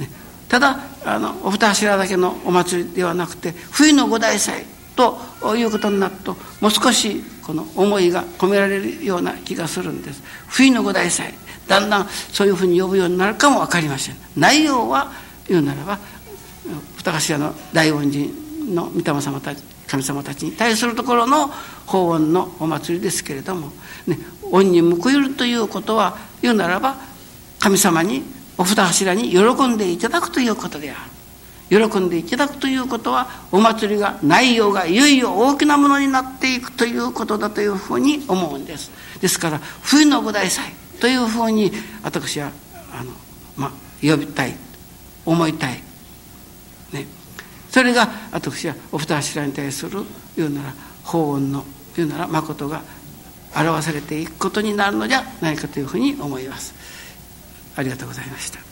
ね、ただあのお二柱だけのお祭りではなくて冬の五大祭ということになるともう少しこの思いが込められるような気がするんです。冬の五大祭だんだんそういうふうに呼ぶようになるかも分かりません。内容は言うならば二頭の大恩人の御霊様たち神様たちに対するところの法恩のお祭りですけれども、ね、恩に報いるということは言うならば神様にお二柱に喜んでいただくということである。喜んでいただくということはお祭りが内容がいよいよ大きなものになっていくということだというふうに思うんです。ですから冬の五大祭というふうに私はあの、まあ、呼びたい思いたいそれが私はお二柱に対する言うなら法恩の言うなら誠が表されていくことになるのじゃないかというふうに思います。ありがとうございました。